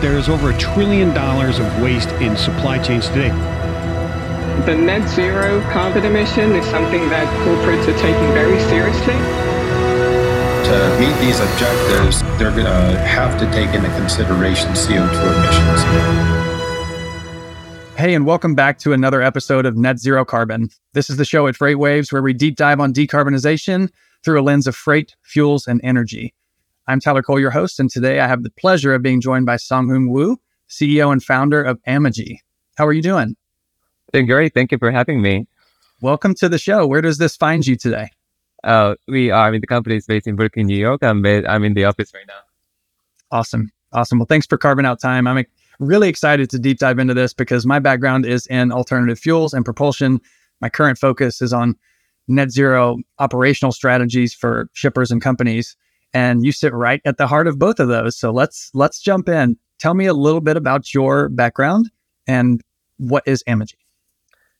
there's over a trillion dollars of waste in supply chains today. The net zero carbon emission is something that corporates are taking very seriously. To meet these objectives, they're going to have to take into consideration CO2 emissions. Hey, and welcome back to another episode of Net Zero Carbon. This is the show at FreightWaves where we deep dive on decarbonization through a lens of freight, fuels, and energy. I'm Tyler Cole, your host, and today I have the pleasure of being joined by Seonghoon Woo, CEO and founder of Amogy. How are you doing? Doing great. Thank you for having me. Welcome to the show. Where does this find you today? Uh, we are, I mean, the company is based in Brooklyn, New York. I'm, I'm in the office right now. Awesome. Awesome. Well, thanks for carving out time. I'm really excited to deep dive into this because my background is in alternative fuels and propulsion. My current focus is on net zero operational strategies for shippers and companies. And you sit right at the heart of both of those. So let's let's jump in. Tell me a little bit about your background and what is Amogy.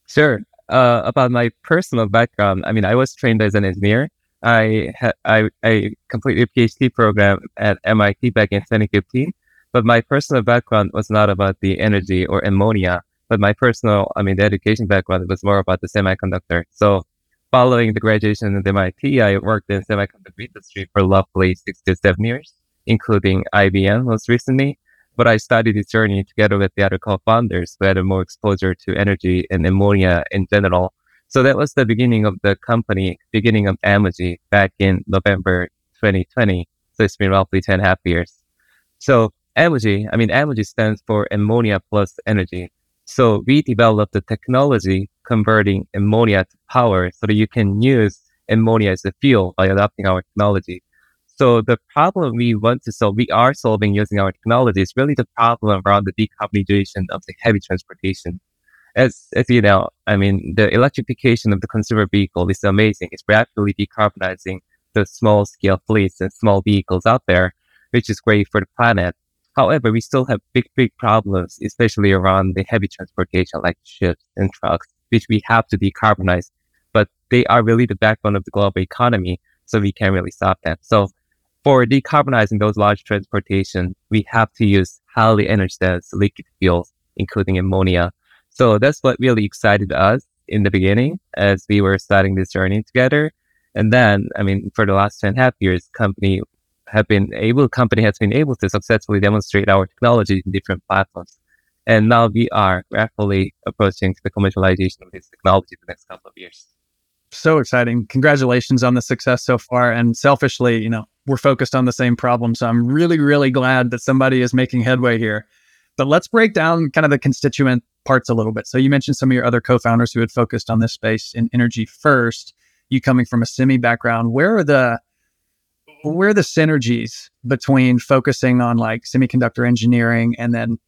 Sure. Uh, about my personal background, I mean, I was trained as an engineer. I had I, I completed a PhD program at MIT back in 2015 but my personal background was not about the energy or ammonia, but my personal, I mean, the education background was more about the semiconductor. So following the graduation at MIT, I worked in semiconductor industry for roughly six to seven years, including IBM most recently. But I started this journey together with the other co-founders who had more exposure to energy and ammonia in general. So that was the beginning of the company, beginning of Amogy back in November 2020. So it's been roughly 10 and a half years. So Amogy, I mean, Amogy stands for ammonia plus energy. So we developed the technology converting ammonia to power so that you can use ammonia as a fuel by adopting our technology. So the problem we want to solve, we are solving using our technology is really the problem around the decarbonization of the heavy transportation. As, as you know, I mean, the electrification of the consumer vehicle is amazing. It's rapidly decarbonizing the small scale fleets and small vehicles out there, which is great for the planet. However, we still have big, big problems, especially around the heavy transportation like ships and trucks, which we have to decarbonize. But they are really the backbone of the global economy, so we can't really stop them. So for decarbonizing those large transportation, we have to use highly energy dense liquid fuels, including ammonia. So that's what really excited us in the beginning as we were starting this journey together. And then, I mean, for the last 10 and a half years, company have been able, company has been able to successfully demonstrate our technology in different platforms. And now we are rapidly approaching the commercialization of this technology the next couple of years. So exciting. Congratulations on the success so far. And selfishly, you know, we're focused on the same problem. So I'm really, really glad that somebody is making headway here. But let's break down kind of the constituent parts a little bit. So you mentioned some of your other co-founders who had focused on this space in energy first. You coming from a semi background, where are the where are the synergies between focusing on like semiconductor engineering and then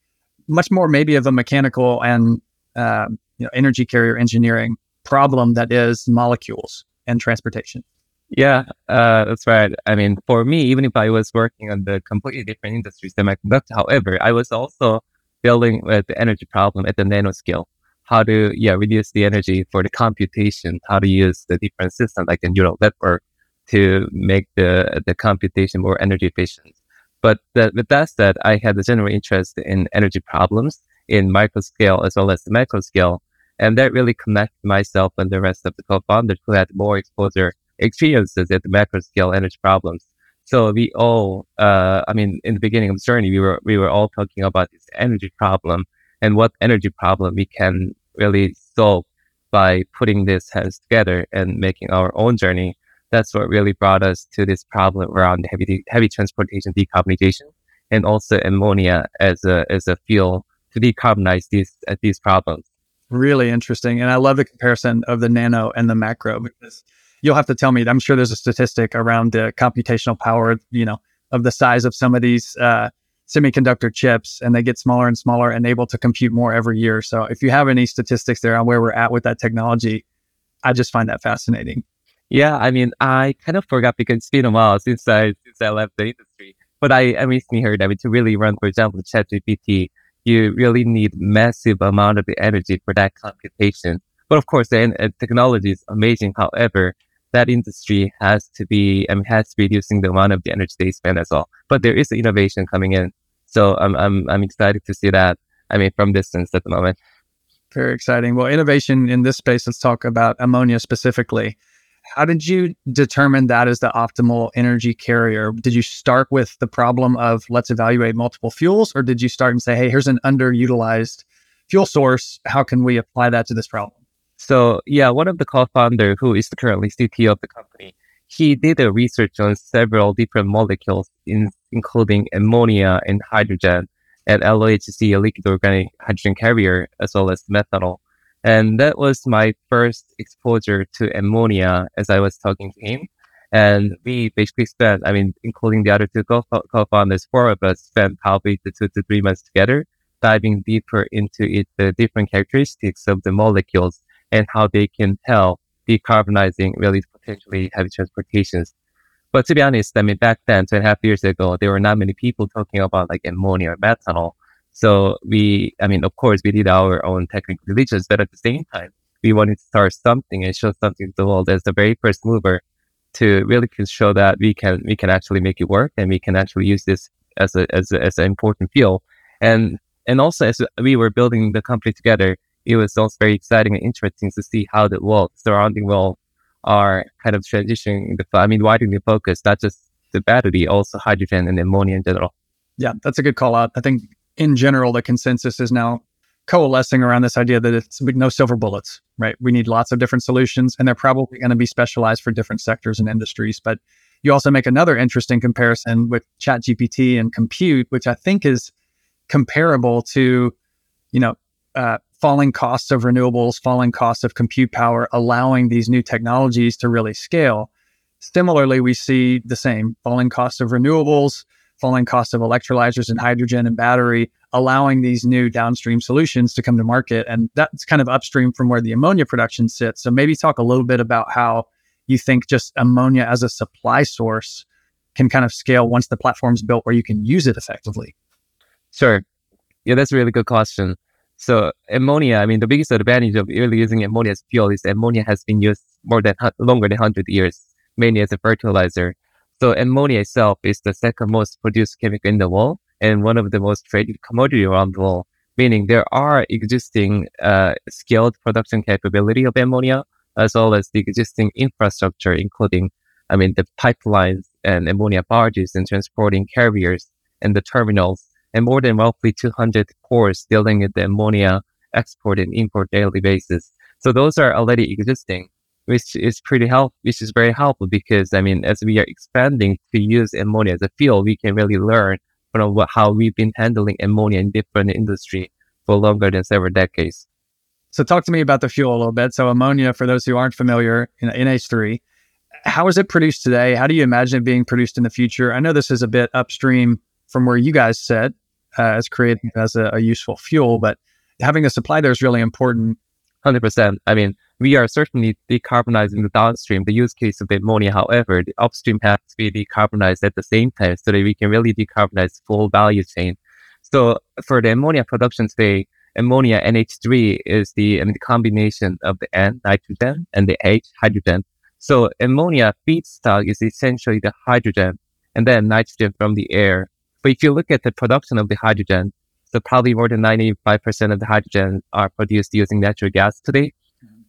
much more maybe of a mechanical and uh, you know energy carrier engineering problem that is molecules and transportation. Yeah uh, that's right. I mean for me even if i was working on the completely different industry semiconductor however i was also dealing with the energy problem at the nanoscale. How to yeah reduce the energy for the computation? How to use the different systems like the neural network to make the, the computation more energy efficient. But that, with that said, I had a general interest in energy problems in micro scale as well as the macro scale. And that really connected myself and the rest of the co-founders who had more exposure experiences at the macro scale energy problems. So we all, uh, I mean, in the beginning of the journey, we were, we were all talking about this energy problem and what energy problem we can really solve by putting these hands together and making our own journey that's what really brought us to this problem around heavy heavy transportation decarbonization and also ammonia as a as a fuel to decarbonize these uh, these problems. Really interesting, and I love the comparison of the nano and the macro because you'll have to tell me. I'm sure there's a statistic around the computational power, you know, of the size of some of these uh, semiconductor chips, and they get smaller and smaller and able to compute more every year. So, if you have any statistics there on where we're at with that technology, I just find that fascinating. Yeah, I mean, I kind of forgot because it's been a while since I since I left the industry. But I, I recently heard, I mean, to really run, for example, ChatGPT, you really need massive amount of the energy for that computation. But of course, the uh, technology is amazing. However, that industry has to be, I mean, has to be reducing the amount of the energy they spend as well. But there is innovation coming in. So I'm I'm I'm excited to see that. I mean, from distance at the moment. Very exciting. Well, innovation in this space. Let's talk about ammonia specifically. How did you determine that as the optimal energy carrier? Did you start with the problem of let's evaluate multiple fuels, or did you start and say, hey, here's an underutilized fuel source? How can we apply that to this problem? So yeah, one of the co-founder who is currently CTO of the company, he did a research on several different molecules, in, including ammonia and hydrogen, and LOHC, a liquid organic hydrogen carrier, as well as methanol. And that was my first exposure to ammonia as I was talking to him. And we basically spent, I mean, including the other two co- co-founders, four of us spent probably the two to three months together, diving deeper into it, the different characteristics of the molecules and how they can help decarbonizing really potentially heavy transportations. But to be honest, I mean, back then, two and a half years ago, there were not many people talking about like ammonia or methanol. So we, I mean, of course, we did our own technical diligence, but at the same time, we wanted to start something and show something to the world as the very first mover to really show that we can we can actually make it work and we can actually use this as a as a, as an important fuel. And and also as we were building the company together, it was also very exciting and interesting to see how the world surrounding world are kind of transitioning the I mean widening the focus, not just the battery, also hydrogen and ammonia in general. Yeah, that's a good call out. I think in general, the consensus is now coalescing around this idea that it's no silver bullets, right? We need lots of different solutions, and they're probably going to be specialized for different sectors and industries. But you also make another interesting comparison with ChatGPT and compute, which I think is comparable to, you know, uh, falling costs of renewables, falling costs of compute power, allowing these new technologies to really scale. Similarly, we see the same falling costs of renewables, falling cost of electrolyzers and hydrogen and battery, allowing these new downstream solutions to come to market. And that's kind of upstream from where the ammonia production sits. So maybe talk a little bit about how you think just ammonia as a supply source can kind of scale once the platform's built where you can use it effectively. Sure. Yeah, that's a really good question. So ammonia, I mean, the biggest advantage of really using ammonia as fuel is ammonia has been used more than longer than 100 years, mainly as a fertilizer. So ammonia itself is the second most produced chemical in the world and one of the most traded commodity around the world, meaning there are existing uh, skilled production capability of ammonia, as well as the existing infrastructure, including, I mean, the pipelines and ammonia barges and transporting carriers and the terminals, and more than roughly 200 ports dealing with the ammonia export and import daily basis. So those are already existing which is pretty help, which is very helpful because I mean, as we are expanding to use ammonia as a fuel, we can really learn from what, how we've been handling ammonia in different industry for longer than several decades. So, talk to me about the fuel a little bit. So, ammonia, for those who aren't familiar, in NH3, how is it produced today? How do you imagine it being produced in the future? I know this is a bit upstream from where you guys said uh, as creating as a, a useful fuel, but having a supply there is really important. Hundred percent. I mean, we are certainly decarbonizing the downstream, the use case of the ammonia. However, the upstream has to be decarbonized at the same time so that we can really decarbonize the full value chain. So for the ammonia production today, ammonia NH3 is the, I mean, the combination of the N nitrogen and the H hydrogen. So ammonia feedstock is essentially the hydrogen and then nitrogen from the air. But if you look at the production of the hydrogen, so probably more than 95% of the hydrogen are produced using natural gas today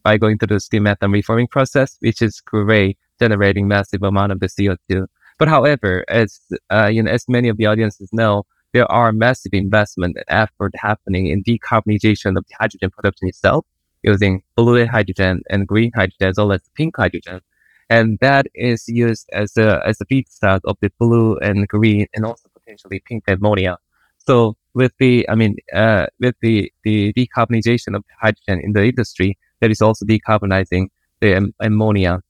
by going through the steam methane reforming process, which is great, generating massive amount of the CO2. But however, as uh, you know, as many of the audiences know, there are massive investment and effort happening in decarbonization of the hydrogen production itself using blue hydrogen and green hydrogen as well as pink hydrogen. And that is used as a, as a feedstock of the blue and green and also potentially pink ammonia. So with the, I mean, uh, with the, the decarbonization of hydrogen in the industry, that is also decarbonizing the am- ammonia.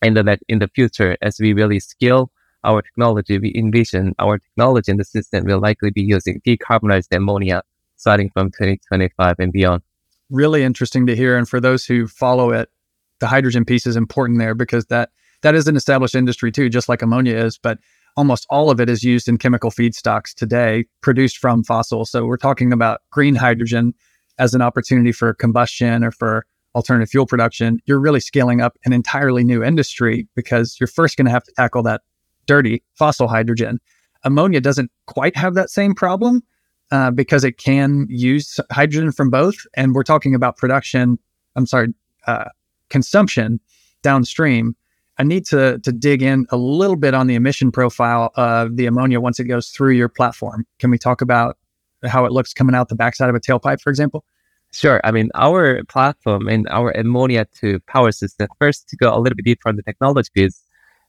And then in the future, as we really scale our technology, we envision our technology in the system will likely be using decarbonized ammonia starting from 2025 and beyond. Really interesting to hear. And for those who follow it, the hydrogen piece is important there because that that is an established industry too, just like ammonia is. But almost all of it is used in chemical feedstocks today, produced from fossil. So we're talking about green hydrogen as an opportunity for combustion or for alternative fuel production, you're really scaling up an entirely new industry because you're first going to have to tackle that dirty fossil hydrogen. Ammonia doesn't quite have that same problem uh, because it can use hydrogen from both. And we're talking about production, I'm sorry, uh, consumption downstream. I need to, to dig in a little bit on the emission profile of the ammonia once it goes through your platform. Can we talk about how it looks coming out the backside of a tailpipe, for example? Sure. I mean, our platform and our ammonia to power system, first to go a little bit deeper on the technology piece,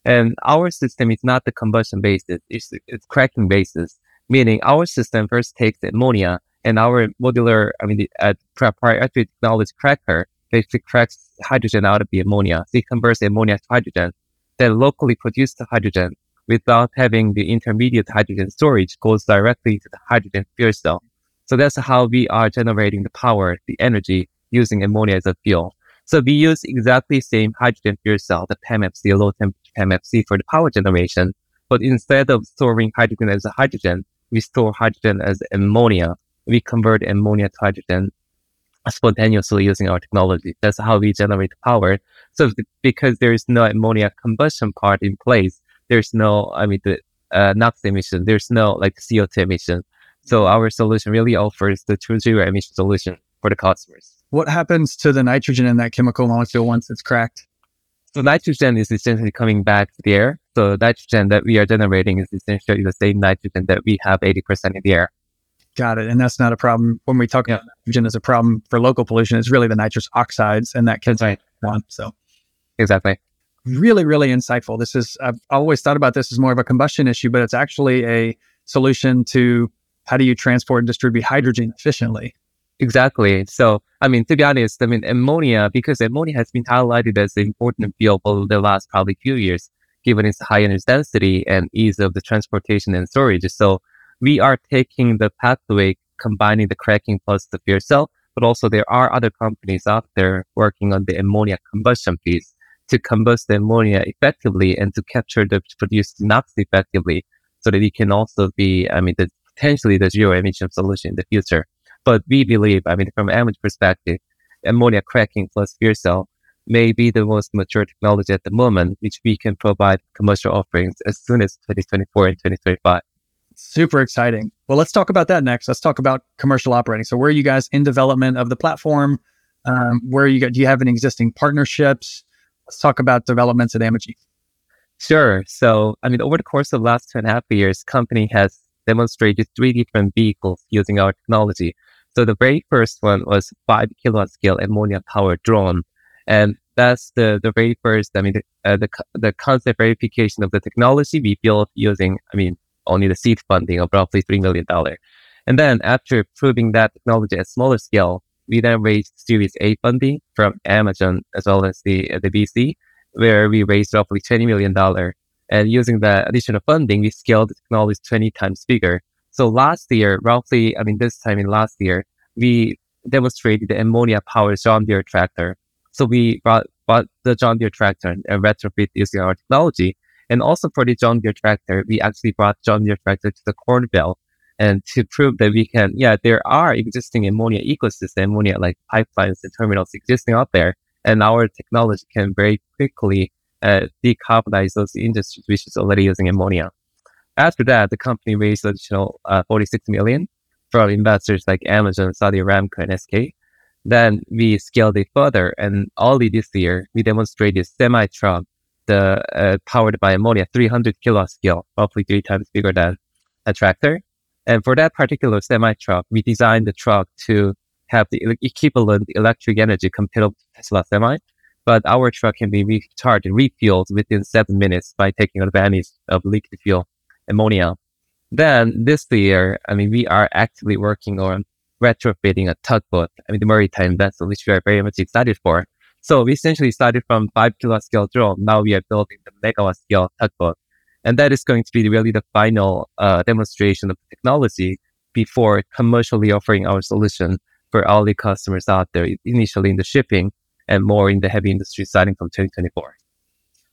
and our system is not the combustion basis, it's, it's cracking basis, meaning our system first takes the ammonia and our modular, I mean, the uh, proprietary technology cracker basically cracks hydrogen out of the ammonia. So it converts the ammonia to hydrogen. Then locally produced hydrogen without having the intermediate hydrogen storage goes directly to the hydrogen fuel cell. So that's how we are generating the power, the energy using ammonia as a fuel. So we use exactly same hydrogen fuel cell, the PEMFC, low temperature PEMFC for the power generation. But instead of storing hydrogen as a hydrogen, we store hydrogen as ammonia. We convert ammonia to hydrogen spontaneously using our technology. That's how we generate power. So because there is no ammonia combustion part in place, there's no, I mean, the uh, NOx emission, there's no like CO2 emission. So our solution really offers the true zero emission solution for the customers. What happens to the nitrogen in that chemical molecule once it's cracked? So nitrogen is essentially coming back to the air. So nitrogen that we are generating is essentially the same nitrogen that we have 80% in the air. Got it. And that's not a problem. When we talk yeah. about nitrogen as a problem for local pollution, it's really the nitrous oxides and that can right. on. So exactly. Really, really insightful. This is I've always thought about this as more of a combustion issue, but it's actually a solution to how do you transport and distribute hydrogen efficiently? Exactly. So, I mean, to be honest, I mean, ammonia, because ammonia has been highlighted as an important fuel for the last probably few years, given its high energy density and ease of the transportation and storage. So, we are taking the pathway, combining the cracking plus the fuel cell, but also there are other companies out there working on the ammonia combustion piece to combust the ammonia effectively and to capture the produced NOx effectively so that it can also be, I mean, the, potentially the zero emission solution in the future. But we believe, I mean, from Amogy perspective, ammonia cracking plus fuel cell may be the most mature technology at the moment, which we can provide commercial offerings as soon as 2024 and 2025. Super exciting. Well, let's talk about that next. Let's talk about commercial operating. So, where are you guys in development of the platform? Um, where you got, do you have any existing partnerships? Let's talk about developments at Amogy. Sure. So, I mean, over the course of the last two and a half years, company has demonstrated three different vehicles using our technology. So the very first one was five kilowatt scale ammonia powered drone. And that's the, the very first, I mean, the, uh, the, the concept verification of the technology we built using, I mean, only the seed funding of roughly $3 million. And then after proving that technology at smaller scale, we then raised Series A funding from Amazon as well as the, the VC, where we raised roughly $20 million. And using the additional funding, we scaled the technology 20 times bigger. So last year, roughly, I mean, this time in last year, we demonstrated the ammonia powered John Deere tractor. So we brought, bought the John Deere tractor and retrofit using our technology. And also for the John Deere tractor, we actually brought John Deere tractor to the Corn Belt and to prove that we can, yeah, there are existing ammonia ecosystem, ammonia like pipelines and terminals existing out there. And our technology can very quickly uh, decarbonize those industries which is already using ammonia. After that, the company raised additional uh, 46 million from investors like Amazon, Saudi Aramco, and SK. Then we scaled it further, and early this year, we demonstrated semi truck, the uh, powered by ammonia, 300 kilowatt scale, roughly three times bigger than a tractor. And for that particular semi truck, we designed the truck to have the equivalent electric energy compared to Tesla semi but our truck can be recharged and refueled within seven minutes by taking advantage of liquid fuel ammonia. Then this year, I mean, we are actively working on retrofitting a tugboat, I mean, the maritime vessel, which we are very much excited for. So we essentially started from five kilowatt scale drone. Now we are building the megawatt scale tugboat. And that is going to be really the final uh, demonstration of the technology before commercially offering our solution for all the customers out there, initially in the shipping and more in the heavy industry starting from 2024.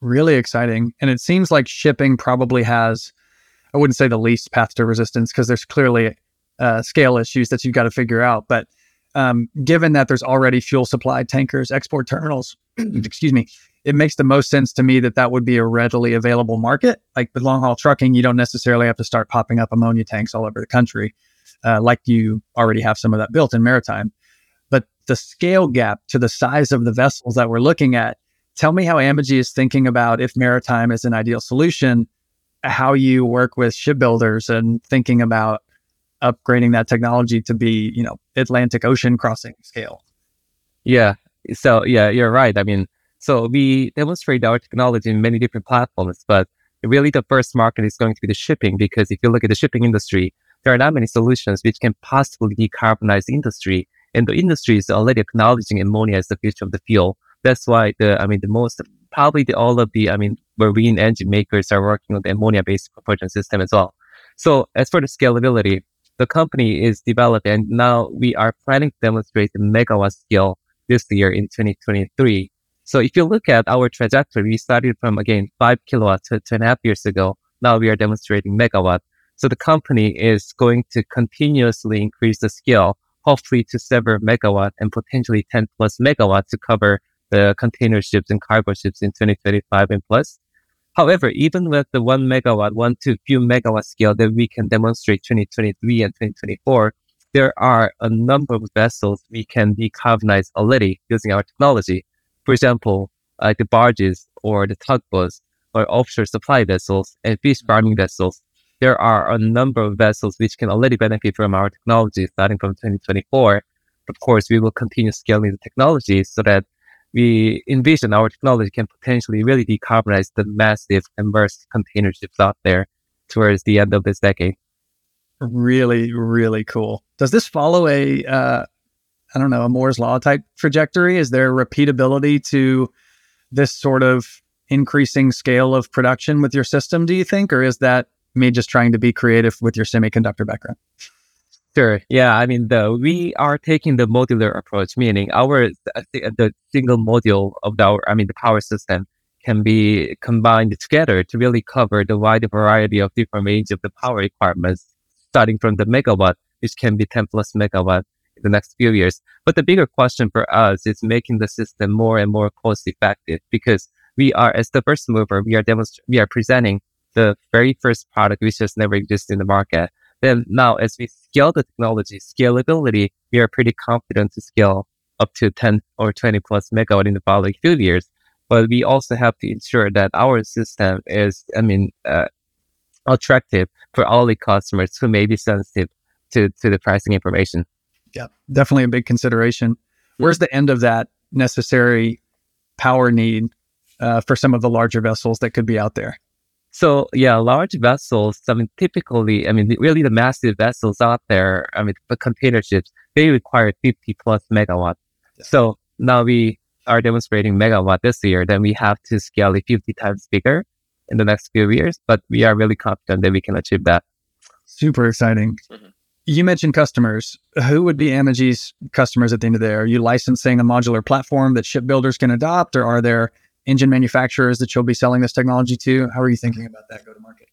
Really exciting. And it seems like shipping probably has, I wouldn't say the least path to resistance because there's clearly uh, scale issues that you've got to figure out. But um, given that there's already fuel supply tankers, export terminals, excuse me, it makes the most sense to me that that would be a readily available market. Like with long haul trucking, you don't necessarily have to start popping up ammonia tanks all over the country, uh, like you already have some of that built in maritime. The scale gap to the size of the vessels that we're looking at, tell me how Amogy is thinking about if maritime is an ideal solution, how you work with shipbuilders and thinking about upgrading that technology to be, you know, Atlantic Ocean crossing scale. Yeah. So yeah, you're right. I mean, so we demonstrate our technology in many different platforms, but really the first market is going to be the shipping because if you look at the shipping industry, there are not many solutions which can possibly decarbonize the industry. And the industry is already acknowledging ammonia as the future of the fuel. That's why the, I mean, the most, probably the, all of the, I mean, marine engine makers are working on the ammonia based propulsion system as well. So as for the scalability, the company is developed and now we are planning to demonstrate the megawatt scale this year in 2023. So if you look at our trajectory, we started from again five kilowatts to two and a half years ago. Now we are demonstrating megawatt. So the company is going to continuously increase the scale, hopefully to several megawatt and potentially 10 plus megawatt to cover the container ships and cargo ships in 2025 and plus. However, even with the one megawatt, one to few megawatt scale that we can demonstrate 2023 and 2024, there are a number of vessels we can decarbonize already using our technology. For example, uh, the barges or the tugboats or offshore supply vessels and fish farming vessels. There are a number of vessels which can already benefit from our technology starting from 2024. Of course, we will continue scaling the technology so that we envision our technology can potentially really decarbonize the massive immersed container ships out there towards the end of this decade. Really, really cool. Does this follow a, uh, I don't know, a Moore's law type trajectory? Is there repeatability to this sort of increasing scale of production with your system? Do you think, or is that me just trying to be creative with your semiconductor background? Sure. Yeah. I mean, the, we are taking the modular approach, meaning our uh, the single module of our, I mean, the power system can be combined together to really cover the wide variety of different range of the power requirements, starting from the megawatt, which can be 10 plus megawatt in the next few years. But the bigger question for us is making the system more and more cost effective because we are, as the first mover, we are demonstrating, we are presenting the very first product which has never existed in the market. Then now, as we scale the technology, scalability, we are pretty confident to scale up to 10 or 20 plus megawatt in the following few years. But we also have to ensure that our system is, I mean, uh, attractive for all the customers who may be sensitive to, to the pricing information. Yeah, definitely a big consideration. Where's the end of that necessary power need uh, for some of the larger vessels that could be out there? So yeah, large vessels. I mean, typically, I mean, really the massive vessels out there. I mean, the container ships they require 50 plus megawatt. Yeah. So now we are demonstrating megawatt this year. Then we have to scale it 50 times bigger in the next few years. But we are really confident that we can achieve that. Super exciting. Mm-hmm. You mentioned customers. Who would be Amogy's customers at the end of the day? Are you licensing a modular platform that shipbuilders can adopt, or are there engine manufacturers that you'll be selling this technology to? How are you thinking about that go to market?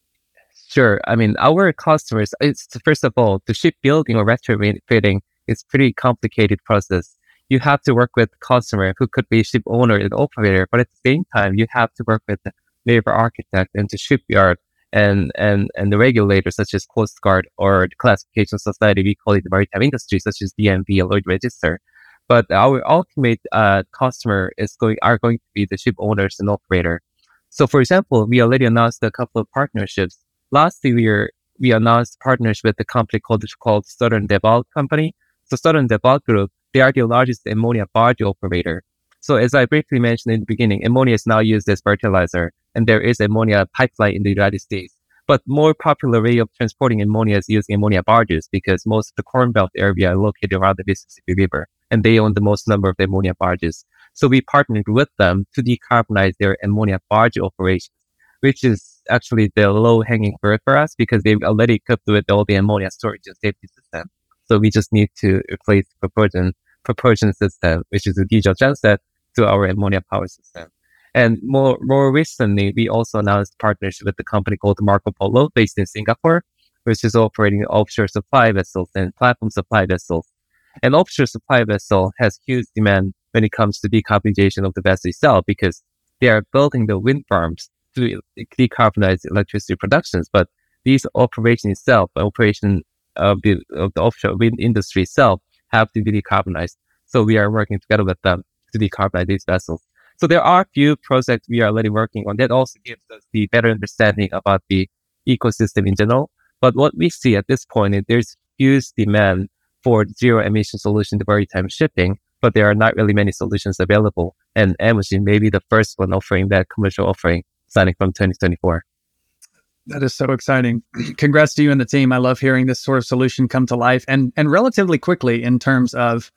Sure. I mean, our customers, it's first of all, the shipbuilding or retrofitting is pretty complicated process. You have to work with customer who could be ship owner and operator, but at the same time, you have to work with the naval architect and the shipyard and, and, and the regulators such as Coast Guard or the classification society, we call it the maritime industry, such as or Lloyd Register but our ultimate uh, customer is going are going to be the ship owners and operator. So, for example, we already announced a couple of partnerships. Last year, we announced partnership with a company called called Southern Devall Company. So, Southern Devall Group they are the largest ammonia barge operator. So, as I briefly mentioned in the beginning, ammonia is now used as fertilizer, and there is ammonia pipeline in the United States. But more popular way of transporting ammonia is using ammonia barges because most of the Corn Belt area are located around the Mississippi River and they own the most number of ammonia barges. So we partnered with them to decarbonize their ammonia barge operations, which is actually the low hanging fruit for us because they've already equipped with all the ammonia storage and safety system. So we just need to replace propulsion propulsion system, which is a diesel genset, to our ammonia power system. And more more recently, we also announced partnership with the company called Marco Polo, based in Singapore, which is operating offshore supply vessels and platform supply vessels an offshore supply vessel has huge demand when it comes to decarbonization of the vessel itself because they are building the wind farms to decarbonize electricity productions, but these operation itself, operation of the, of the offshore wind industry itself, have to be decarbonized. So we are working together with them to decarbonize these vessels. So there are a few projects we are already working on that also gives us the better understanding about the ecosystem in general. But what we see at this point is there's huge demand for zero emission solution to maritime shipping, but there are not really many solutions available. And Amogy may be the first one offering that commercial offering starting from 2024. That is so exciting. Congrats to you and the team. I love hearing this sort of solution come to life and and relatively quickly in terms of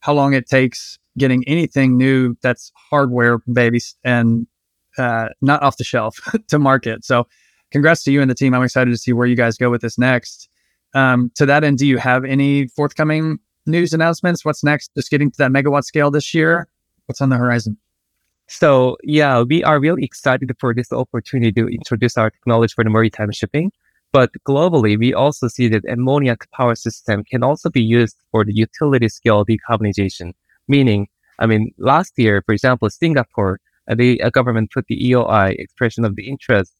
how long it takes getting anything new that's hardware based and uh, not off the shelf to market. So, congrats to you and the team. I'm excited to see where you guys go with this next. Um, to that end, do you have any forthcoming news announcements? What's next? Just getting to that megawatt scale this year. What's on the horizon? So yeah, we are really excited for this opportunity to introduce our technology for the maritime shipping. But globally, we also see that ammonia power system can also be used for the utility scale decarbonization. Meaning, I mean, last year, for example, Singapore, uh, the government put the EOI expression of the interest,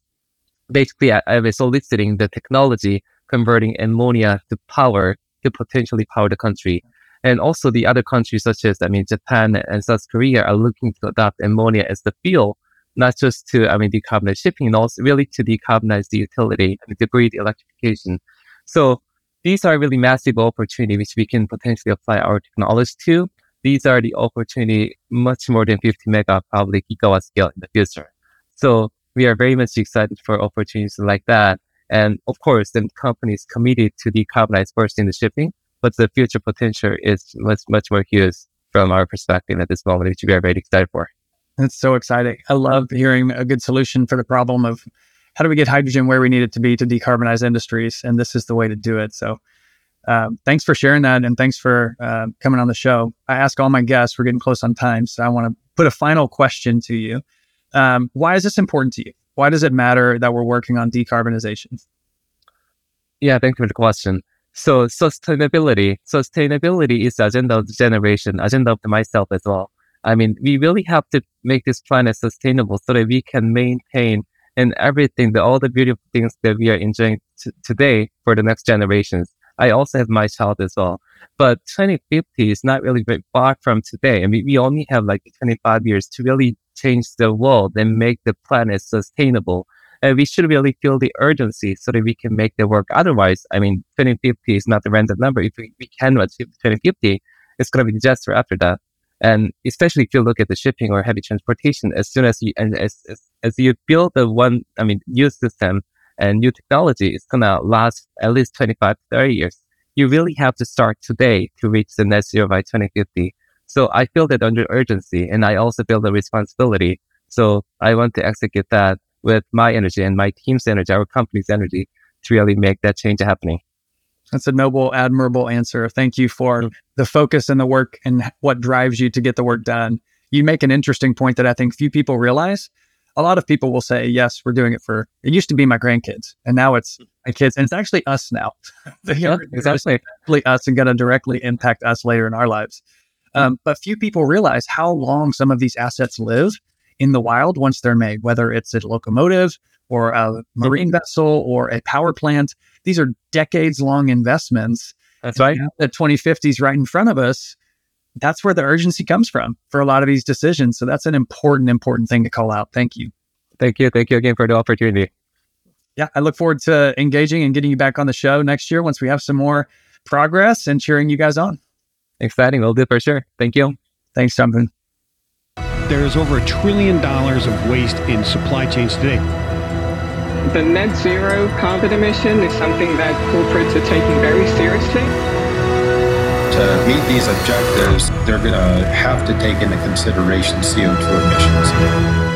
basically I was soliciting the technology converting ammonia to power to potentially power the country. And also the other countries such as, I mean, Japan and South Korea are looking to adopt ammonia as the fuel, not just to, I mean, decarbonize shipping and also really to decarbonize the utility and debris electrification. So these are really massive opportunities which we can potentially apply our technology to. These are the opportunity much more than 50 mega, probably gigawatt scale in the future. So we are very much excited for opportunities like that. And of course, the company is committed to decarbonize first in the shipping, but the future potential is much, much more huge from our perspective at this moment, which we are very excited for. That's so exciting. I love hearing a good solution for the problem of how do we get hydrogen where we need it to be to decarbonize industries, and this is the way to do it. So, um, thanks for sharing that, and thanks for uh, coming on the show. I ask all my guests. We're getting close on time, so I want to put a final question to you. Um, why is this important to you? Why does it matter that we're working on decarbonization? Yeah, thank you for the question. So sustainability, sustainability is agenda of the generation, agenda of myself as well. I mean, we really have to make this planet sustainable so that we can maintain and everything, the, all the beautiful things that we are enjoying t- today for the next generations. I also have my child as well. But 2050 is not really very far from today. I mean, we only have like 25 years to really change the world and make the planet sustainable and we should really feel the urgency so that we can make the work. Otherwise, I mean, 2050 is not the random number. If we, we can achieve 2050, it's going to be disaster after that. And especially if you look at the shipping or heavy transportation, as soon as you, and as, as, as you build the one, I mean, new system and new technology, is going to last at least 25, 30 years. You really have to start today to reach the net zero by 2050. So I feel that under urgency and I also feel the responsibility. So I want to execute that with my energy and my team's energy, our company's energy to really make that change happening. That's a noble, admirable answer. Thank you for mm-hmm. the focus and the work and what drives you to get the work done. You make an interesting point that I think few people realize. A lot of people will say, yes, we're doing it for, it used to be my grandkids and now it's my kids. And it's actually us now. yeah, exactly. us and going to directly impact us later in our lives. Um, but few people realize how long some of these assets live in the wild once they're made, whether it's a locomotive or a marine vessel or a power plant. These are decades long investments. That's right. The 2050s right in front of us. That's where the urgency comes from for a lot of these decisions. So that's an important, important thing to call out. Thank you. Thank you. Thank you again for the opportunity. Yeah, I look forward to engaging and getting you back on the show next year once we have some more progress and cheering you guys on. Exciting. We'll do for sure. Thank you. Thanks, Jonathan there is over a trillion dollars of waste in supply chains today. The net zero carbon emission is something that corporates are taking very seriously. To meet these objectives, they're going to have to take into consideration CO2 emissions.